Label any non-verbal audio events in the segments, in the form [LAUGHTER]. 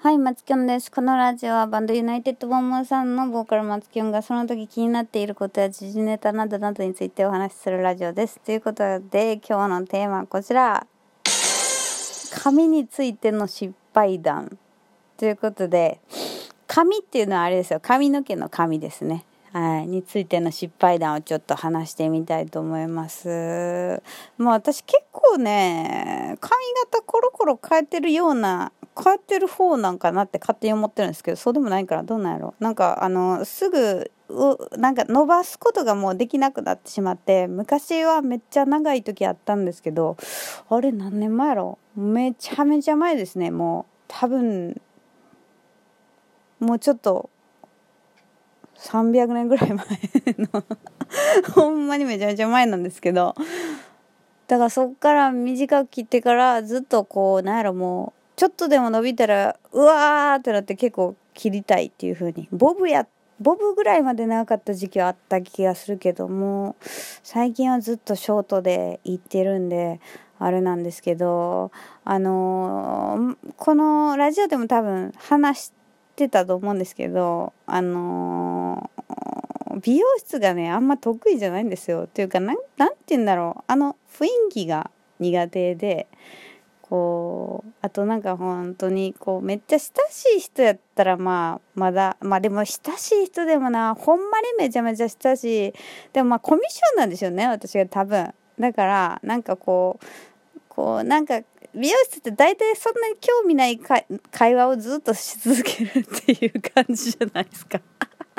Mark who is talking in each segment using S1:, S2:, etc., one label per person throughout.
S1: はい、松キョンです。このラジオはバンドユナイテッドボンボンさんのボーカルマツキョンがその時気になっていることや時事ネタなどなどについてお話しするラジオです。ということで、今日のテーマはこちら。紙についての失敗談。ということで、紙っていうのはあれですよ。髪の毛の髪ですね。はい、についての失敗談をちょっと話してみたいと思います。まあ私結構ね、髪型コロコロ変えてるような変えてる方なんかなって勝手に思ってるんですけどそうでもないからどうなんやろなんかあのすぐなんか伸ばすことがもうできなくなってしまって昔はめっちゃ長い時あったんですけどあれ何年前やろめちゃめちゃ前ですね。もう多分もうちょっと300年ぐらい前の。[LAUGHS] ほんまにめちゃめちゃ前なんですけど。だからそっから短く切ってからずっとこうなんやろもうちょっとでも伸びたらうわーってなって結構切りたいっていう風に。ボブやボブぐらいまで長かった時期はあった気がするけども最近はずっとショートで行ってるんであれなんですけどあのー、このラジオでも多分話してたと思うんですけどあのー、美容室がねあんま得意じゃないんですよ。っていうかなんなんて言うんだろう。あの雰囲気が苦手で。こうあとなんか本当にこうめっちゃ親しい人やったらまあまだまあでも親しい人でもなほんまにめちゃめちゃ親しい。でもまあコミッションなんですよね私が多分。だからなんかこうこうなんか美容室って大体そんなに興味ない会話をずっとし続けるっていう感じじゃないですか。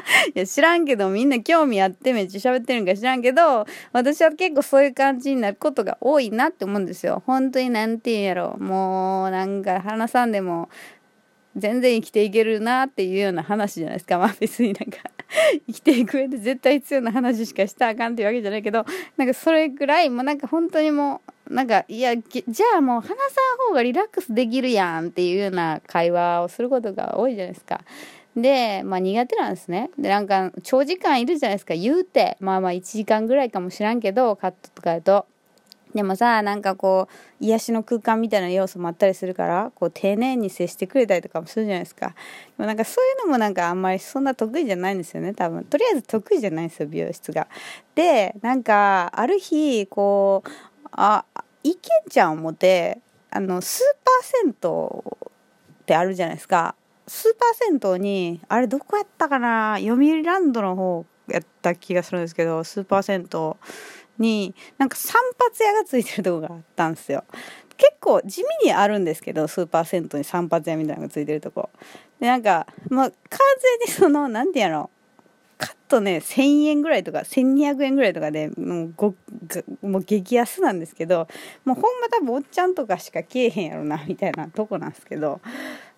S1: [LAUGHS] いや知らんけどみんな興味あってめっちゃ喋ってるんか知らんけど私は結構そういう感じになることが多いなって思うんですよ。本当に何て言うんやろもうなんか話さんでも全然生きていけるなっていうような話じゃないですか。[LAUGHS] まあ別になんか [LAUGHS] 生きていく上で絶対必要な話しかしたらあかんっていうわけじゃないけどなんかそれぐらいもうなんか本当にもうなんかいやじゃあもう話さん方がリラックスできるやんっていうような会話をすることが多いじゃないですか。で、まあ苦手なんですね。で、なんか長時間いるじゃないですか、言うて。まあまあ1時間ぐらいかもしらんけど、カットとかだと。でもさ、なんかこう、癒しの空間みたいな要素もあったりするから、こう、丁寧に接してくれたりとかもするじゃないですか。でもなんかそういうのもなんかあんまりそんな得意じゃないんですよね、多分。とりあえず得意じゃないんですよ、美容室が。で、なんか、ある日、こう、あ、いけんちゃん思って、あの、スーパー銭湯ってあるじゃないですか。スーパー銭湯にあれどこやったかな読売ランドの方やった気がするんですけどスーパー銭湯になんか散髪屋がついてるとこがあったんですよ。結構地味にあるんですけどスーパー銭湯に散髪屋みたいなのがついてるとこ。でなんかまあ完全にその何て言うのカットね1000円ぐらいとか1200円ぐらいとかでもうごもう激安なんですけどもうほんま多分おっちゃんとかしか来えへんやろなみたいなとこなんですけど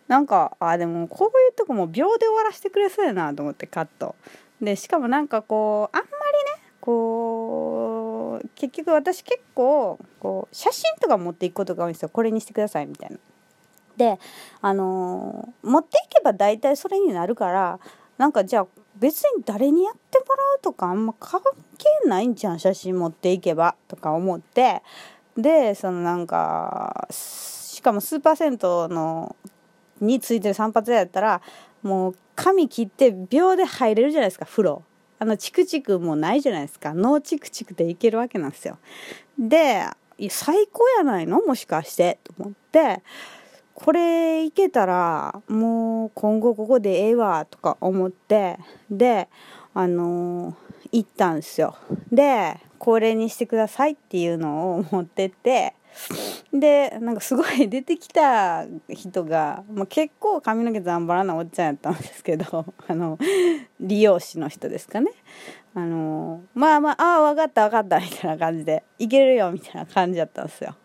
S1: なんかあでもこういうとこも秒で終わらせてくれそうやなと思ってカット。でしかもなんかこうあんまりねこう結局私結構こう写真とか持っていくことが多いんですよ。これにしてくださいみたいな。であのー、持っていけば大体それになるからなんかじゃあ別に誰にやってもらうとかあんま関係ないんじゃん写真持っていけばとか思って。でそのなんかしかもスーパー銭湯のについてる散髪屋やったらもう髪切って秒で入れるじゃないですか風呂。あのチクチクもないじゃないですか。ノーチクチクでいけるわけなんですよ。で最高やないの？もしかしてと思って。これいけたらもう今後ここでええわとか思って。であのー、行ったんですよ。でこれにしてくださいっていうのを持ってって。でなんかすごい [LAUGHS] 出てきた人が、まあ、結構髪の毛ざんばらなおっちゃんやったんですけど [LAUGHS] あの理容師の人ですかね。あのまあまあああ分かった分かったみたいな感じでいけるよみたいな感じやったんですよ。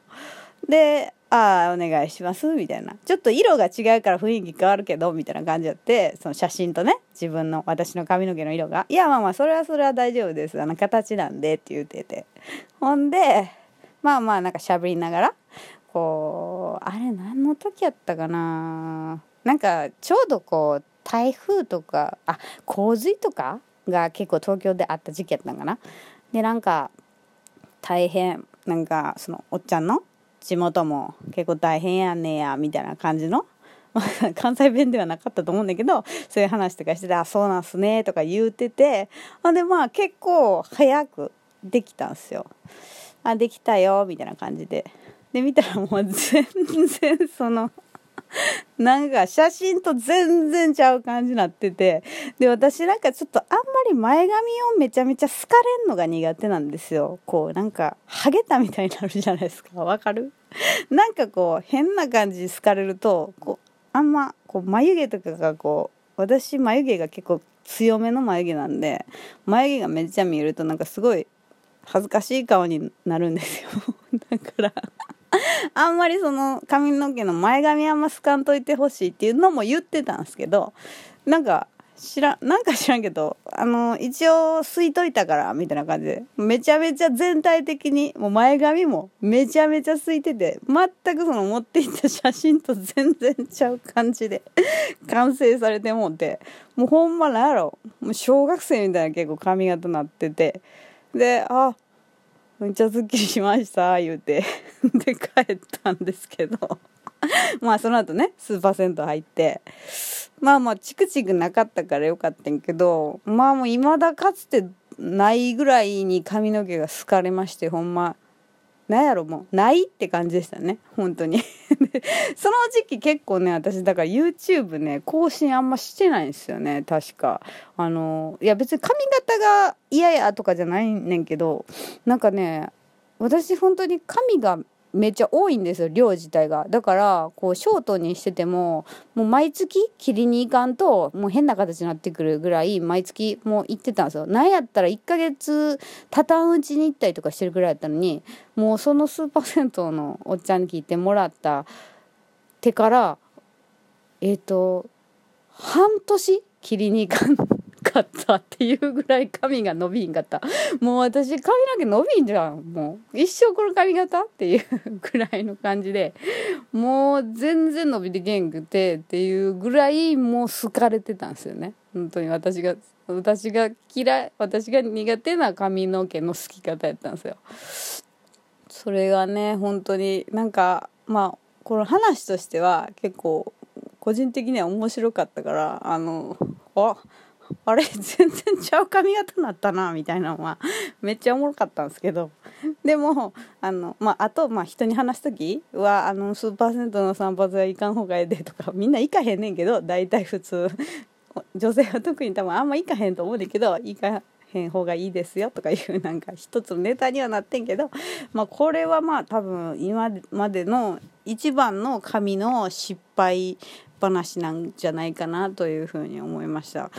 S1: でああお願いしますみたいな。ちょっと色が違うから雰囲気変わるけどみたいな感じやってその写真とね自分の私の髪の毛の色が。いやまあまあそれはそれは大丈夫です。あの形なんでって言ってて。ほんでまあまあなんかしゃべりながらこうあれ何の時やったかななんかちょうどこう台風とかあ洪水とかが結構東京であった時期やったんかなでなんか大変なんかそのおっちゃんの地元も結構大変やねやみたいな感じの、[LAUGHS] 関西弁ではなかったと思うんだけどそういう話とかしてて「あそうなんすね」とか言うててほんでまあ結構早くできたんすよ。あできたよみたいな感じで。で見たらもう全然そのなんか写真と全然ちゃう感じになってて。で私なんかちょっとあんまり前髪をめちゃめちゃ好かれんのが苦手なんですよ。こうなんかハゲたみたいになるじゃないですか。わかる？なんかこう変な感じ好かれるとこうあんまこう眉毛とかがこう私眉毛が結構強めの眉毛なんで眉毛がめっちゃ見えるとなんかすごい恥ずかしい顔になるんですよ。[LAUGHS] だからあんまりその髪の毛の前髪あんま好かんといてほしいっていうのも言ってたんですけどなんか知らなんか知らんけどあの一応吸いといたからみたいな感じでめちゃめちゃ全体的にもう前髪もめちゃめちゃ吸いてて全くその持っていった写真と全然ちゃう感じで完成されてもってもうほんまなんやろもう小学生みたいな結構髪型なっててであめっちゃすっきりしました言うて。[LAUGHS] で帰ったんですけど。[LAUGHS] まあその後ねスーパー銭湯入って。まあまあチクチクなかったからよかったんけどまあもう未だかつてないぐらいに髪の毛が好かれましてほんま。なんやろもうないって感じでしたね本当に。[LAUGHS] その時期結構ね私だから YouTube ね更新あんましてないんですよね確か。あのいや別に髪型が嫌やとかじゃないねんけどなんかね私本当に髪がめっちゃ多いんですよ量自体が。だからこうショートにしててももう毎月切りに行かんともう変な形になってくるぐらい毎月もう行ってたんですよ。なんやったら1ヶ月たたんうちに行ったりとかしてるぐらいやったのにもうそのスーパー銭湯のおっちゃんに聞いてもらった手からえっ、ー、と半年切りに行かん。かったっていうぐらい髪が伸びんかった。もう私髪の毛伸びんじゃん。もう一生この髪型っていうぐらいの感じで。もう全然伸びてけんくてっていうぐらいもう好かれてたんですよね。本当に。私が私が嫌い私が苦手な髪の毛の好き方やったんですよ。それがね本当になんかまあこの話としては結構個人的には面白かったからあのああれ [LAUGHS] 全然ちゃう髪型になったなみたいなのはめっちゃおもろかったんですけどでもあの、まあ、あと、まあ、人に話す時はあの数パーセントの散髪はいかん方がええでとかみんな行かへんねんけど大体普通女性は特に多分あんま行かへんと思うねんけど行かへん方がいいですよとかいうなんか一つのネタにはなってんけど、まあ、これはまあ多分今までの一番の髪の失敗話なんじゃないかなというふうに思いました。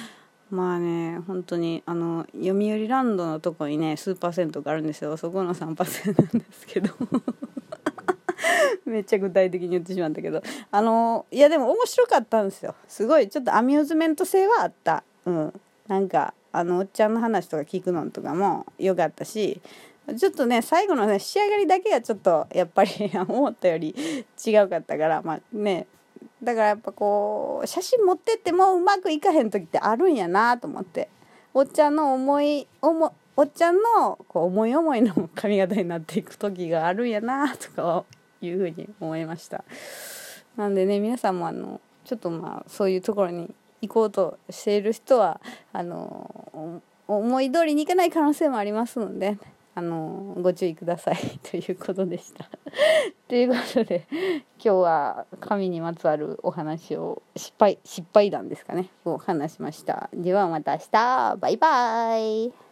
S1: まあね本当にあの読売ランドのとこにねスーパー銭湯があるんですよ。そこの3%なんですけど。[LAUGHS] めっちゃ具体的に言ってしまったけど。あのいやでも面白かったんですよ。すごいちょっとアミューズメント性はあった。うん。なんかあのおっちゃんの話とか聞くのとかも良かったし。ちょっとね最後のね仕上がりだけがちょっとやっぱり [LAUGHS] 思ったより違うかったから。まあねだからやっぱこう写真持ってってもうまくいかへん時ってあるんやなと思っておっちゃんの思い思おっちゃんのこう思い思いの髪型になっていく時があるんやなとかいうふうに思いましたなんでね皆さんもあのちょっとまあそういうところに行こうとしている人はあの思い通りにいかない可能性もありますのであのご注意くださいということでした。ということで [LAUGHS] 今日は神にまつわるお話を失敗失敗談ですかねを話しました。ではまた明日バイバイ